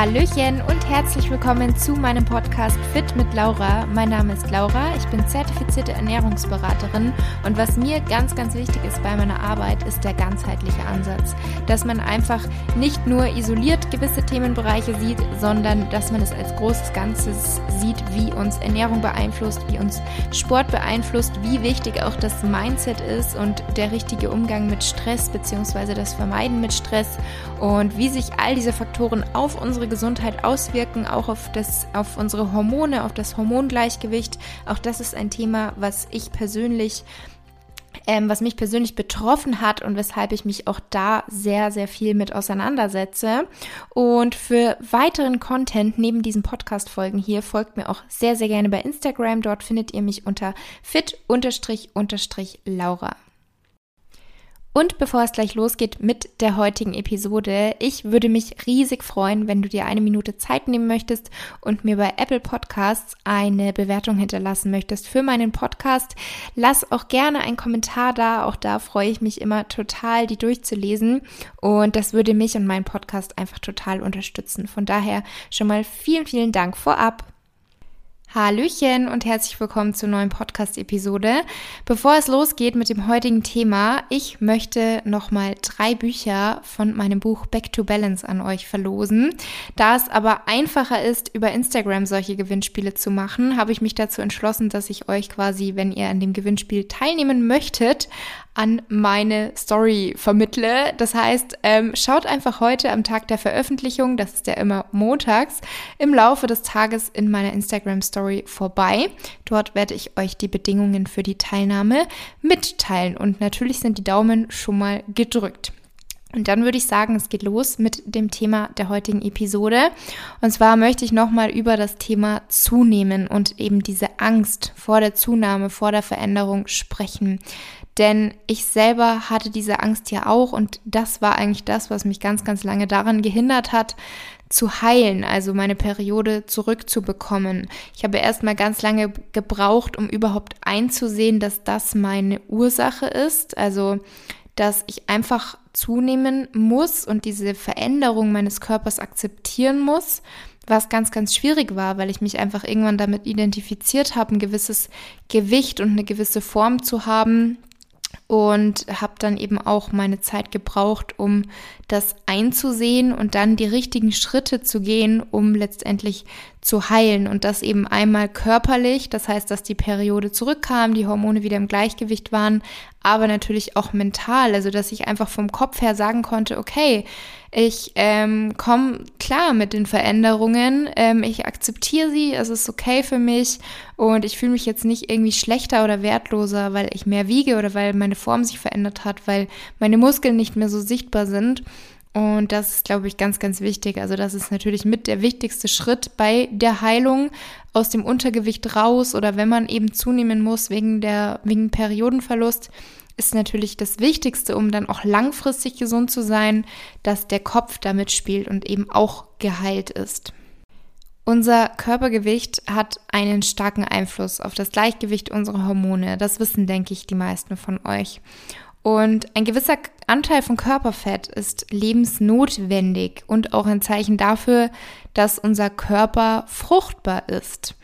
Hallöchen und herzlich willkommen zu meinem Podcast Fit mit Laura. Mein Name ist Laura, ich bin zertifizierte Ernährungsberaterin und was mir ganz, ganz wichtig ist bei meiner Arbeit, ist der ganzheitliche Ansatz. Dass man einfach nicht nur isoliert gewisse Themenbereiche sieht, sondern dass man es als großes Ganzes sieht, wie uns Ernährung beeinflusst, wie uns Sport beeinflusst, wie wichtig auch das Mindset ist und der richtige Umgang mit Stress bzw. das Vermeiden mit Stress und wie sich all diese Faktoren auf unsere Gesundheit auswirken, auch auf, das, auf unsere Hormone, auf das Hormongleichgewicht. Auch das ist ein Thema, was ich persönlich ähm, was mich persönlich betroffen hat und weshalb ich mich auch da sehr, sehr viel mit auseinandersetze. Und für weiteren Content neben diesen Podcast-Folgen hier folgt mir auch sehr, sehr gerne bei Instagram. Dort findet ihr mich unter fit-laura. Und bevor es gleich losgeht mit der heutigen Episode, ich würde mich riesig freuen, wenn du dir eine Minute Zeit nehmen möchtest und mir bei Apple Podcasts eine Bewertung hinterlassen möchtest für meinen Podcast. Lass auch gerne einen Kommentar da, auch da freue ich mich immer total, die durchzulesen und das würde mich und meinen Podcast einfach total unterstützen. Von daher schon mal vielen, vielen Dank vorab. Hallöchen und herzlich willkommen zur neuen Podcast-Episode. Bevor es losgeht mit dem heutigen Thema, ich möchte nochmal drei Bücher von meinem Buch Back to Balance an euch verlosen. Da es aber einfacher ist, über Instagram solche Gewinnspiele zu machen, habe ich mich dazu entschlossen, dass ich euch quasi, wenn ihr an dem Gewinnspiel teilnehmen möchtet, an meine Story vermittle. Das heißt, ähm, schaut einfach heute am Tag der Veröffentlichung, das ist ja immer montags, im Laufe des Tages in meiner Instagram Story vorbei. Dort werde ich euch die Bedingungen für die Teilnahme mitteilen und natürlich sind die Daumen schon mal gedrückt. Und dann würde ich sagen, es geht los mit dem Thema der heutigen Episode. Und zwar möchte ich nochmal über das Thema Zunehmen und eben diese Angst vor der Zunahme, vor der Veränderung sprechen. Denn ich selber hatte diese Angst ja auch und das war eigentlich das, was mich ganz, ganz lange daran gehindert hat, zu heilen, also meine Periode zurückzubekommen. Ich habe erst mal ganz lange gebraucht, um überhaupt einzusehen, dass das meine Ursache ist, also dass ich einfach zunehmen muss und diese Veränderung meines Körpers akzeptieren muss, was ganz, ganz schwierig war, weil ich mich einfach irgendwann damit identifiziert habe, ein gewisses Gewicht und eine gewisse Form zu haben, und habe dann eben auch meine Zeit gebraucht, um das einzusehen und dann die richtigen Schritte zu gehen, um letztendlich zu heilen und das eben einmal körperlich, das heißt, dass die Periode zurückkam, die Hormone wieder im Gleichgewicht waren, aber natürlich auch mental, also dass ich einfach vom Kopf her sagen konnte, okay, ich ähm, komme klar mit den Veränderungen, ähm, ich akzeptiere sie, es ist okay für mich und ich fühle mich jetzt nicht irgendwie schlechter oder wertloser, weil ich mehr wiege oder weil meine Form sich verändert hat, weil meine Muskeln nicht mehr so sichtbar sind. Und das ist, glaube ich, ganz, ganz wichtig. Also das ist natürlich mit der wichtigste Schritt bei der Heilung aus dem Untergewicht raus oder wenn man eben zunehmen muss wegen der, wegen Periodenverlust, ist natürlich das Wichtigste, um dann auch langfristig gesund zu sein, dass der Kopf damit spielt und eben auch geheilt ist. Unser Körpergewicht hat einen starken Einfluss auf das Gleichgewicht unserer Hormone. Das wissen, denke ich, die meisten von euch. Und ein gewisser Anteil von Körperfett ist lebensnotwendig und auch ein Zeichen dafür, dass unser Körper fruchtbar ist.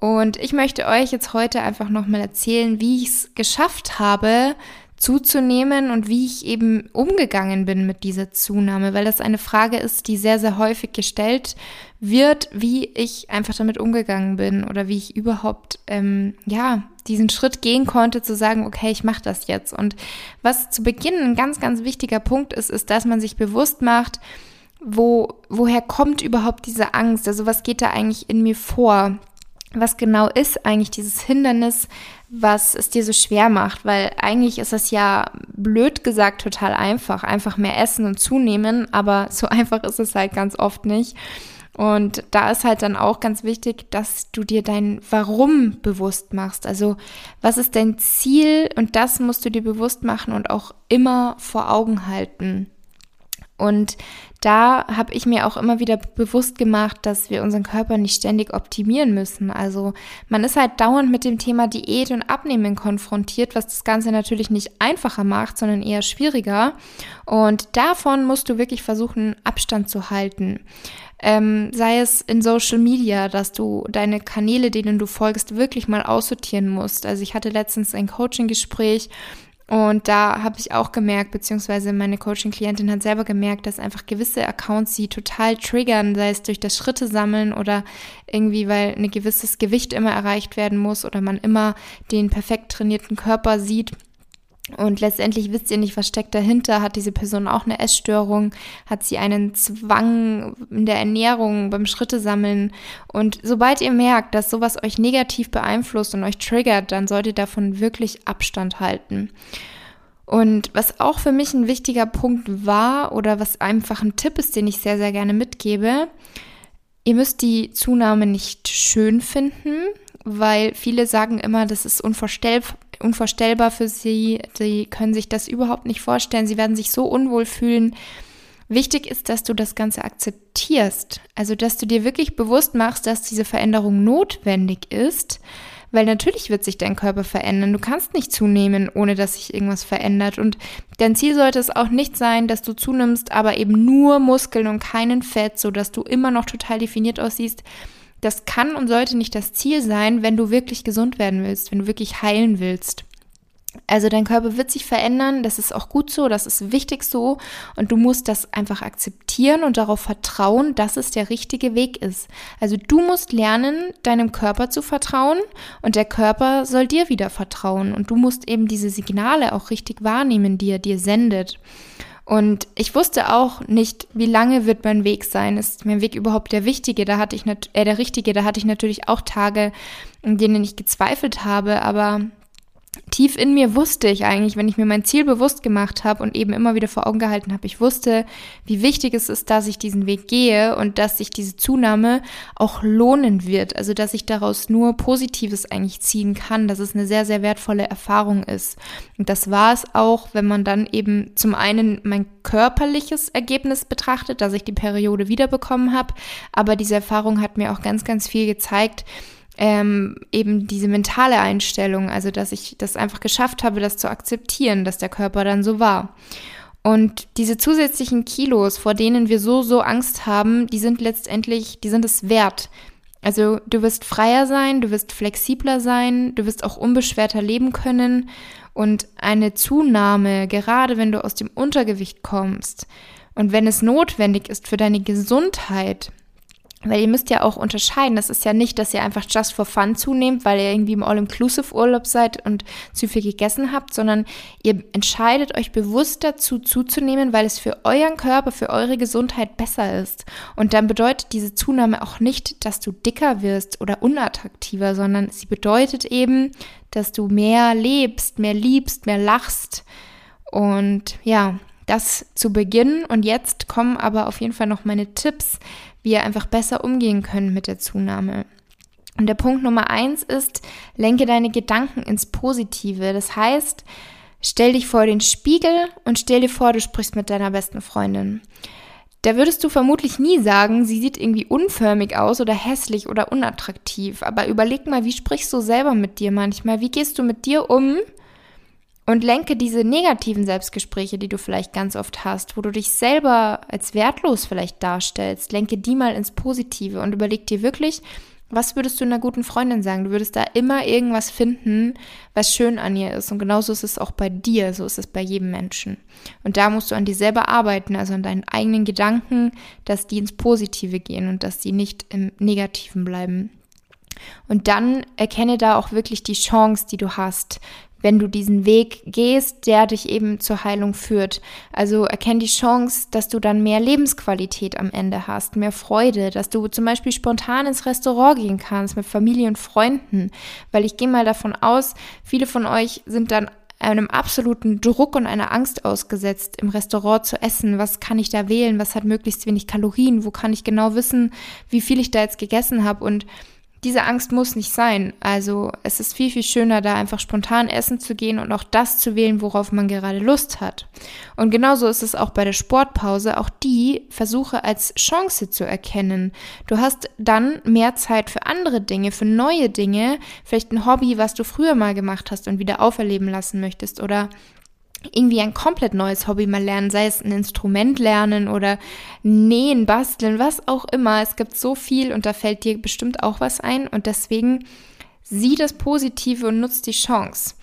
Und ich möchte euch jetzt heute einfach nochmal erzählen, wie ich es geschafft habe, zuzunehmen und wie ich eben umgegangen bin mit dieser Zunahme, weil das eine Frage ist, die sehr, sehr häufig gestellt wird, wie ich einfach damit umgegangen bin oder wie ich überhaupt, ähm, ja, diesen Schritt gehen konnte, zu sagen, okay, ich mache das jetzt. Und was zu Beginn ein ganz, ganz wichtiger Punkt ist, ist, dass man sich bewusst macht, wo, woher kommt überhaupt diese Angst? Also was geht da eigentlich in mir vor? Was genau ist eigentlich dieses Hindernis, was es dir so schwer macht, weil eigentlich ist es ja blöd gesagt total einfach, einfach mehr essen und zunehmen, aber so einfach ist es halt ganz oft nicht. Und da ist halt dann auch ganz wichtig, dass du dir dein Warum bewusst machst. Also was ist dein Ziel? Und das musst du dir bewusst machen und auch immer vor Augen halten. Und da habe ich mir auch immer wieder bewusst gemacht, dass wir unseren Körper nicht ständig optimieren müssen. Also man ist halt dauernd mit dem Thema Diät und Abnehmen konfrontiert, was das Ganze natürlich nicht einfacher macht, sondern eher schwieriger. Und davon musst du wirklich versuchen, Abstand zu halten. Ähm, sei es in Social Media, dass du deine Kanäle, denen du folgst, wirklich mal aussortieren musst. Also ich hatte letztens ein Coaching-Gespräch und da habe ich auch gemerkt, beziehungsweise meine Coaching-Klientin hat selber gemerkt, dass einfach gewisse Accounts sie total triggern, sei es durch das Schritte sammeln oder irgendwie, weil ein gewisses Gewicht immer erreicht werden muss oder man immer den perfekt trainierten Körper sieht. Und letztendlich wisst ihr nicht, was steckt dahinter. Hat diese Person auch eine Essstörung? Hat sie einen Zwang in der Ernährung beim Schritte sammeln? Und sobald ihr merkt, dass sowas euch negativ beeinflusst und euch triggert, dann solltet ihr davon wirklich Abstand halten. Und was auch für mich ein wichtiger Punkt war oder was einfach ein Tipp ist, den ich sehr, sehr gerne mitgebe, ihr müsst die Zunahme nicht schön finden, weil viele sagen immer, das ist unvorstellbar unvorstellbar für sie. Sie können sich das überhaupt nicht vorstellen. Sie werden sich so unwohl fühlen. Wichtig ist, dass du das Ganze akzeptierst. Also, dass du dir wirklich bewusst machst, dass diese Veränderung notwendig ist. Weil natürlich wird sich dein Körper verändern. Du kannst nicht zunehmen, ohne dass sich irgendwas verändert. Und dein Ziel sollte es auch nicht sein, dass du zunimmst, aber eben nur Muskeln und keinen Fett, sodass du immer noch total definiert aussiehst. Das kann und sollte nicht das Ziel sein, wenn du wirklich gesund werden willst, wenn du wirklich heilen willst. Also dein Körper wird sich verändern, das ist auch gut so, das ist wichtig so und du musst das einfach akzeptieren und darauf vertrauen, dass es der richtige Weg ist. Also du musst lernen, deinem Körper zu vertrauen und der Körper soll dir wieder vertrauen und du musst eben diese Signale auch richtig wahrnehmen, die er dir sendet. Und ich wusste auch nicht, wie lange wird mein Weg sein. Ist mein Weg überhaupt der wichtige? Da hatte ich äh, der richtige. Da hatte ich natürlich auch Tage, in denen ich gezweifelt habe. Aber tief in mir wusste ich eigentlich, wenn ich mir mein Ziel bewusst gemacht habe und eben immer wieder vor Augen gehalten habe, ich wusste, wie wichtig es ist, dass ich diesen Weg gehe und dass sich diese Zunahme auch lohnen wird. Also, dass ich daraus nur Positives eigentlich ziehen kann, dass es eine sehr, sehr wertvolle Erfahrung ist. Und das war es auch, wenn man dann eben zum einen mein körperliches Ergebnis betrachtet, dass ich die Periode wiederbekommen habe, aber diese Erfahrung hat mir auch ganz, ganz viel gezeigt, ähm, eben diese mentale Einstellung, also dass ich das einfach geschafft habe, das zu akzeptieren, dass der Körper dann so war. Und diese zusätzlichen Kilos, vor denen wir so, so Angst haben, die sind letztendlich, die sind es wert. Also du wirst freier sein, du wirst flexibler sein, du wirst auch unbeschwerter leben können und eine Zunahme, gerade wenn du aus dem Untergewicht kommst und wenn es notwendig ist für deine Gesundheit, weil ihr müsst ja auch unterscheiden. Das ist ja nicht, dass ihr einfach just for fun zunehmt, weil ihr irgendwie im All-Inclusive-Urlaub seid und zu viel gegessen habt, sondern ihr entscheidet euch bewusst dazu zuzunehmen, weil es für euren Körper, für eure Gesundheit besser ist. Und dann bedeutet diese Zunahme auch nicht, dass du dicker wirst oder unattraktiver, sondern sie bedeutet eben, dass du mehr lebst, mehr liebst, mehr lachst. Und ja, das zu Beginn. Und jetzt kommen aber auf jeden Fall noch meine Tipps, wie ihr einfach besser umgehen könnt mit der Zunahme. Und der Punkt Nummer eins ist, lenke deine Gedanken ins Positive. Das heißt, stell dich vor den Spiegel und stell dir vor, du sprichst mit deiner besten Freundin. Da würdest du vermutlich nie sagen, sie sieht irgendwie unförmig aus oder hässlich oder unattraktiv. Aber überleg mal, wie sprichst du selber mit dir manchmal? Wie gehst du mit dir um, und lenke diese negativen Selbstgespräche, die du vielleicht ganz oft hast, wo du dich selber als wertlos vielleicht darstellst, lenke die mal ins Positive und überleg dir wirklich, was würdest du einer guten Freundin sagen? Du würdest da immer irgendwas finden, was schön an ihr ist. Und genauso ist es auch bei dir, so ist es bei jedem Menschen. Und da musst du an dir selber arbeiten, also an deinen eigenen Gedanken, dass die ins Positive gehen und dass die nicht im Negativen bleiben. Und dann erkenne da auch wirklich die Chance, die du hast, wenn du diesen Weg gehst, der dich eben zur Heilung führt. Also erkenn die Chance, dass du dann mehr Lebensqualität am Ende hast, mehr Freude, dass du zum Beispiel spontan ins Restaurant gehen kannst mit Familie und Freunden. Weil ich gehe mal davon aus, viele von euch sind dann einem absoluten Druck und einer Angst ausgesetzt, im Restaurant zu essen. Was kann ich da wählen? Was hat möglichst wenig Kalorien? Wo kann ich genau wissen, wie viel ich da jetzt gegessen habe? Und diese Angst muss nicht sein. Also es ist viel, viel schöner, da einfach spontan essen zu gehen und auch das zu wählen, worauf man gerade Lust hat. Und genauso ist es auch bei der Sportpause. Auch die versuche als Chance zu erkennen. Du hast dann mehr Zeit für andere Dinge, für neue Dinge, vielleicht ein Hobby, was du früher mal gemacht hast und wieder auferleben lassen möchtest oder irgendwie ein komplett neues Hobby mal lernen, sei es ein Instrument lernen oder nähen, basteln, was auch immer. Es gibt so viel und da fällt dir bestimmt auch was ein und deswegen sieh das Positive und nutz die Chance.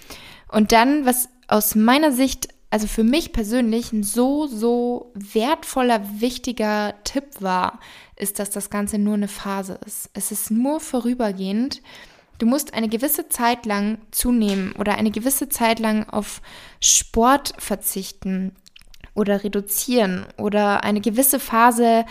Und dann, was aus meiner Sicht, also für mich persönlich ein so, so wertvoller, wichtiger Tipp war, ist, dass das Ganze nur eine Phase ist. Es ist nur vorübergehend Du musst eine gewisse Zeit lang zunehmen oder eine gewisse Zeit lang auf Sport verzichten oder reduzieren oder eine gewisse Phase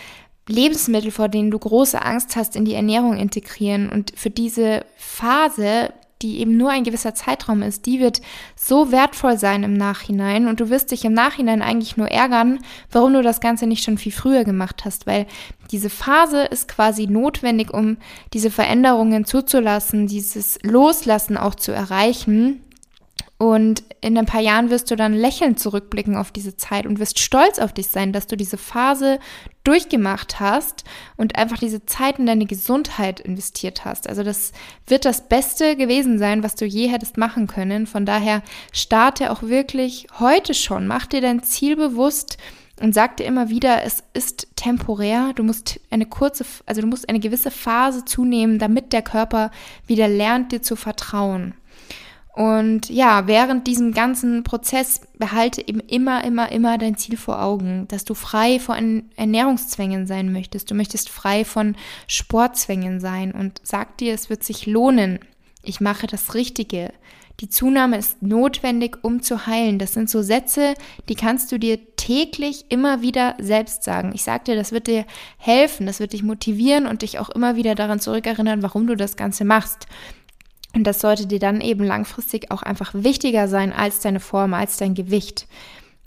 Lebensmittel, vor denen du große Angst hast, in die Ernährung integrieren. Und für diese Phase die eben nur ein gewisser Zeitraum ist, die wird so wertvoll sein im Nachhinein und du wirst dich im Nachhinein eigentlich nur ärgern, warum du das Ganze nicht schon viel früher gemacht hast, weil diese Phase ist quasi notwendig, um diese Veränderungen zuzulassen, dieses Loslassen auch zu erreichen und in ein paar Jahren wirst du dann lächelnd zurückblicken auf diese Zeit und wirst stolz auf dich sein, dass du diese Phase durchgemacht hast und einfach diese Zeit in deine Gesundheit investiert hast. Also das wird das Beste gewesen sein, was du je hättest machen können. Von daher starte auch wirklich heute schon. Mach dir dein Ziel bewusst und sag dir immer wieder, es ist temporär. Du musst eine kurze, also du musst eine gewisse Phase zunehmen, damit der Körper wieder lernt, dir zu vertrauen. Und ja, während diesem ganzen Prozess behalte eben immer, immer, immer dein Ziel vor Augen, dass du frei von Ernährungszwängen sein möchtest. Du möchtest frei von Sportzwängen sein und sag dir, es wird sich lohnen. Ich mache das Richtige. Die Zunahme ist notwendig, um zu heilen. Das sind so Sätze, die kannst du dir täglich immer wieder selbst sagen. Ich sag dir, das wird dir helfen, das wird dich motivieren und dich auch immer wieder daran zurückerinnern, warum du das Ganze machst. Und das sollte dir dann eben langfristig auch einfach wichtiger sein als deine Form, als dein Gewicht.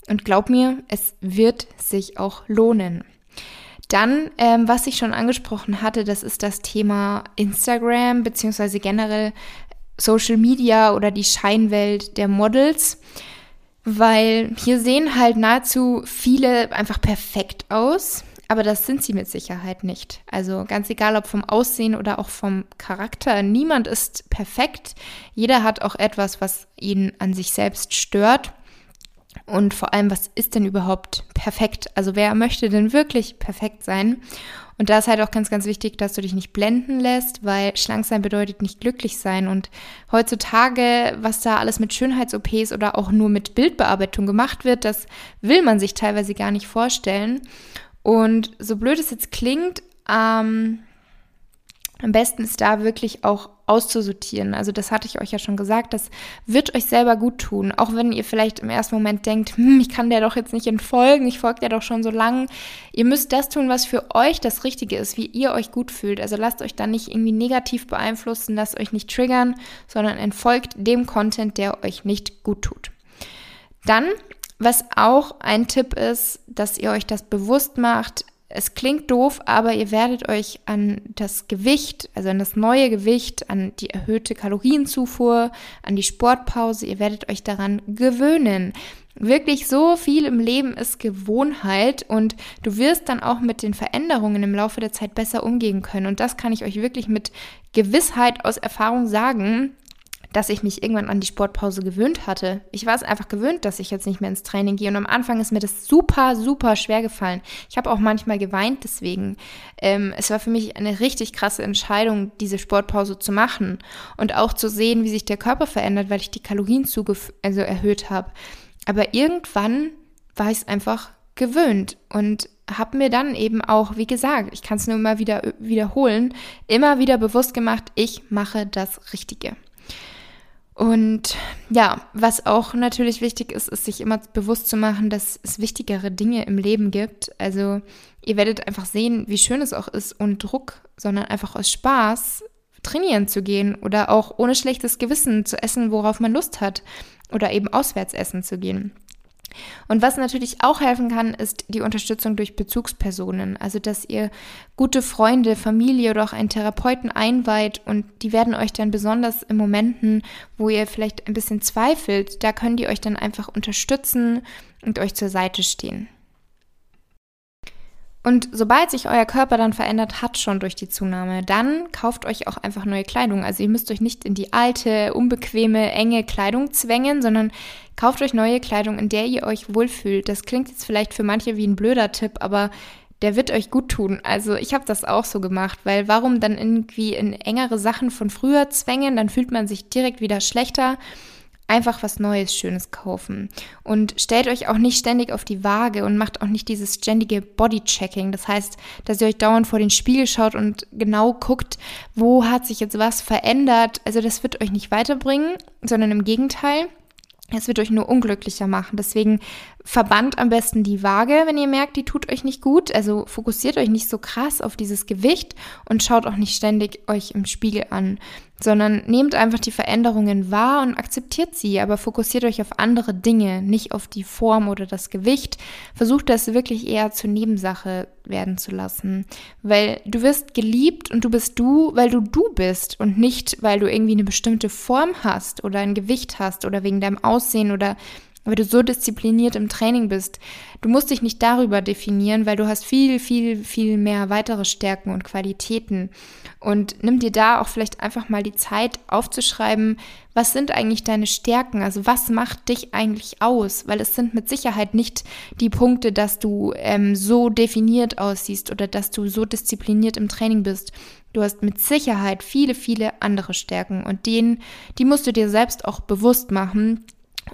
Und glaub mir, es wird sich auch lohnen. Dann, ähm, was ich schon angesprochen hatte, das ist das Thema Instagram beziehungsweise generell Social Media oder die Scheinwelt der Models, weil hier sehen halt nahezu viele einfach perfekt aus. Aber das sind sie mit Sicherheit nicht. Also ganz egal, ob vom Aussehen oder auch vom Charakter. Niemand ist perfekt. Jeder hat auch etwas, was ihn an sich selbst stört. Und vor allem, was ist denn überhaupt perfekt? Also wer möchte denn wirklich perfekt sein? Und da ist halt auch ganz, ganz wichtig, dass du dich nicht blenden lässt, weil schlank sein bedeutet nicht glücklich sein. Und heutzutage, was da alles mit Schönheits-OPs oder auch nur mit Bildbearbeitung gemacht wird, das will man sich teilweise gar nicht vorstellen. Und so blöd es jetzt klingt, ähm, am besten ist da wirklich auch auszusortieren. Also das hatte ich euch ja schon gesagt, das wird euch selber gut tun. Auch wenn ihr vielleicht im ersten Moment denkt, hm, ich kann der doch jetzt nicht entfolgen, ich folge der doch schon so lang. Ihr müsst das tun, was für euch das Richtige ist, wie ihr euch gut fühlt. Also lasst euch da nicht irgendwie negativ beeinflussen, lasst euch nicht triggern, sondern entfolgt dem Content, der euch nicht gut tut. Dann was auch ein Tipp ist, dass ihr euch das bewusst macht. Es klingt doof, aber ihr werdet euch an das Gewicht, also an das neue Gewicht, an die erhöhte Kalorienzufuhr, an die Sportpause, ihr werdet euch daran gewöhnen. Wirklich so viel im Leben ist Gewohnheit und du wirst dann auch mit den Veränderungen im Laufe der Zeit besser umgehen können. Und das kann ich euch wirklich mit Gewissheit aus Erfahrung sagen dass ich mich irgendwann an die Sportpause gewöhnt hatte. Ich war es einfach gewöhnt, dass ich jetzt nicht mehr ins Training gehe. Und am Anfang ist mir das super, super schwer gefallen. Ich habe auch manchmal geweint deswegen. Ähm, es war für mich eine richtig krasse Entscheidung, diese Sportpause zu machen und auch zu sehen, wie sich der Körper verändert, weil ich die Kalorien also erhöht habe. Aber irgendwann war ich es einfach gewöhnt und habe mir dann eben auch, wie gesagt, ich kann es nur immer wieder wiederholen, immer wieder bewusst gemacht, ich mache das Richtige. Und ja, was auch natürlich wichtig ist, ist sich immer bewusst zu machen, dass es wichtigere Dinge im Leben gibt. Also ihr werdet einfach sehen, wie schön es auch ist, ohne Druck, sondern einfach aus Spaß trainieren zu gehen oder auch ohne schlechtes Gewissen zu essen, worauf man Lust hat oder eben auswärts essen zu gehen. Und was natürlich auch helfen kann, ist die Unterstützung durch Bezugspersonen. Also, dass ihr gute Freunde, Familie oder auch einen Therapeuten einweiht und die werden euch dann besonders in Momenten, wo ihr vielleicht ein bisschen zweifelt, da können die euch dann einfach unterstützen und euch zur Seite stehen. Und sobald sich euer Körper dann verändert hat, schon durch die Zunahme, dann kauft euch auch einfach neue Kleidung. Also ihr müsst euch nicht in die alte, unbequeme, enge Kleidung zwängen, sondern kauft euch neue Kleidung, in der ihr euch wohlfühlt. Das klingt jetzt vielleicht für manche wie ein blöder Tipp, aber der wird euch gut tun. Also ich habe das auch so gemacht, weil warum dann irgendwie in engere Sachen von früher zwängen, dann fühlt man sich direkt wieder schlechter einfach was Neues, Schönes kaufen. Und stellt euch auch nicht ständig auf die Waage und macht auch nicht dieses ständige Bodychecking. Das heißt, dass ihr euch dauernd vor den Spiegel schaut und genau guckt, wo hat sich jetzt was verändert. Also das wird euch nicht weiterbringen, sondern im Gegenteil. Es wird euch nur unglücklicher machen. Deswegen verbannt am besten die Waage, wenn ihr merkt, die tut euch nicht gut. Also fokussiert euch nicht so krass auf dieses Gewicht und schaut auch nicht ständig euch im Spiegel an, sondern nehmt einfach die Veränderungen wahr und akzeptiert sie, aber fokussiert euch auf andere Dinge, nicht auf die Form oder das Gewicht. Versucht das wirklich eher zur Nebensache werden zu lassen, weil du wirst geliebt und du bist du, weil du du bist und nicht, weil du irgendwie eine bestimmte Form hast oder ein Gewicht hast oder wegen deinem Aussehen oder weil du so diszipliniert im Training bist. Du musst dich nicht darüber definieren, weil du hast viel, viel, viel mehr weitere Stärken und Qualitäten. Und nimm dir da auch vielleicht einfach mal die Zeit aufzuschreiben, was sind eigentlich deine Stärken? Also was macht dich eigentlich aus? Weil es sind mit Sicherheit nicht die Punkte, dass du ähm, so definiert aussiehst oder dass du so diszipliniert im Training bist. Du hast mit Sicherheit viele, viele andere Stärken und denen, die musst du dir selbst auch bewusst machen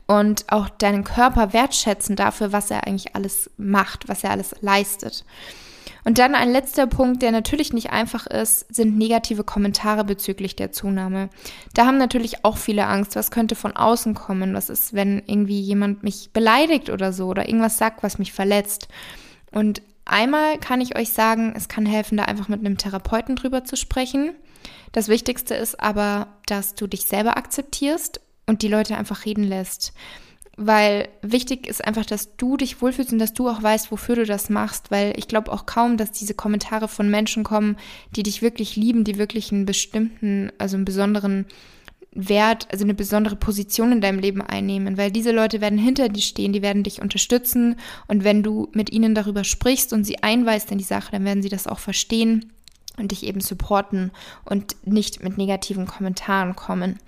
und auch deinen Körper wertschätzen dafür, was er eigentlich alles macht, was er alles leistet. Und dann ein letzter Punkt, der natürlich nicht einfach ist, sind negative Kommentare bezüglich der Zunahme. Da haben natürlich auch viele Angst, was könnte von außen kommen, was ist, wenn irgendwie jemand mich beleidigt oder so oder irgendwas sagt, was mich verletzt. Und einmal kann ich euch sagen, es kann helfen, da einfach mit einem Therapeuten drüber zu sprechen. Das Wichtigste ist aber, dass du dich selber akzeptierst und die Leute einfach reden lässt. Weil wichtig ist einfach, dass du dich wohlfühlst und dass du auch weißt, wofür du das machst. Weil ich glaube auch kaum, dass diese Kommentare von Menschen kommen, die dich wirklich lieben, die wirklich einen bestimmten, also einen besonderen Wert, also eine besondere Position in deinem Leben einnehmen, weil diese Leute werden hinter dir stehen, die werden dich unterstützen und wenn du mit ihnen darüber sprichst und sie einweist in die Sache, dann werden sie das auch verstehen und dich eben supporten und nicht mit negativen Kommentaren kommen.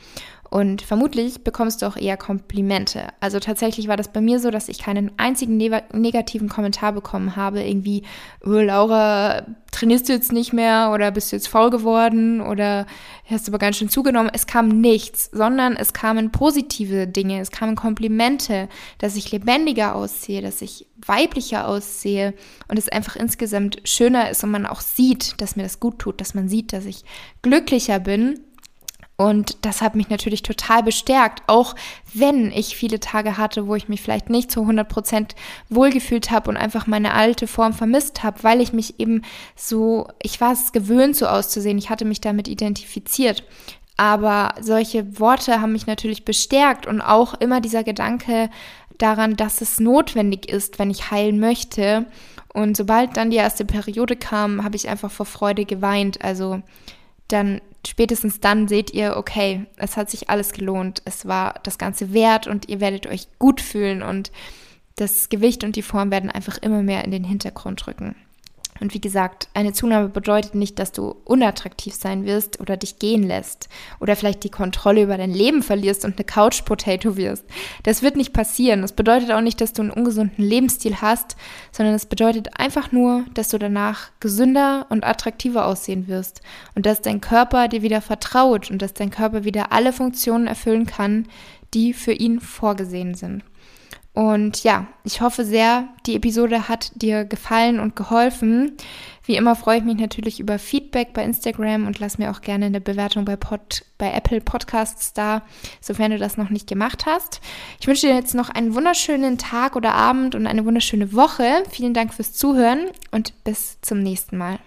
Und vermutlich bekommst du auch eher Komplimente. Also tatsächlich war das bei mir so, dass ich keinen einzigen ne negativen Kommentar bekommen habe. Irgendwie, oh, Laura, trainierst du jetzt nicht mehr oder bist du jetzt faul geworden oder hast du aber ganz schön zugenommen. Es kam nichts, sondern es kamen positive Dinge. Es kamen Komplimente, dass ich lebendiger aussehe, dass ich weiblicher aussehe und es einfach insgesamt schöner ist und man auch sieht, dass mir das gut tut, dass man sieht, dass ich glücklicher bin und das hat mich natürlich total bestärkt, auch wenn ich viele Tage hatte, wo ich mich vielleicht nicht zu 100 Prozent wohlgefühlt habe und einfach meine alte Form vermisst habe, weil ich mich eben so, ich war es gewöhnt, so auszusehen. Ich hatte mich damit identifiziert. Aber solche Worte haben mich natürlich bestärkt und auch immer dieser Gedanke daran, dass es notwendig ist, wenn ich heilen möchte. Und sobald dann die erste Periode kam, habe ich einfach vor Freude geweint. Also dann spätestens dann seht ihr, okay, es hat sich alles gelohnt. Es war das Ganze wert und ihr werdet euch gut fühlen und das Gewicht und die Form werden einfach immer mehr in den Hintergrund rücken. Und wie gesagt, eine Zunahme bedeutet nicht, dass du unattraktiv sein wirst oder dich gehen lässt oder vielleicht die Kontrolle über dein Leben verlierst und eine Couch Potato wirst. Das wird nicht passieren. Das bedeutet auch nicht, dass du einen ungesunden Lebensstil hast, sondern es bedeutet einfach nur, dass du danach gesünder und attraktiver aussehen wirst und dass dein Körper dir wieder vertraut und dass dein Körper wieder alle Funktionen erfüllen kann, die für ihn vorgesehen sind. Und ja, ich hoffe sehr, die Episode hat dir gefallen und geholfen. Wie immer freue ich mich natürlich über Feedback bei Instagram und lass mir auch gerne eine Bewertung bei, Pod, bei Apple Podcasts da, sofern du das noch nicht gemacht hast. Ich wünsche dir jetzt noch einen wunderschönen Tag oder Abend und eine wunderschöne Woche. Vielen Dank fürs Zuhören und bis zum nächsten Mal.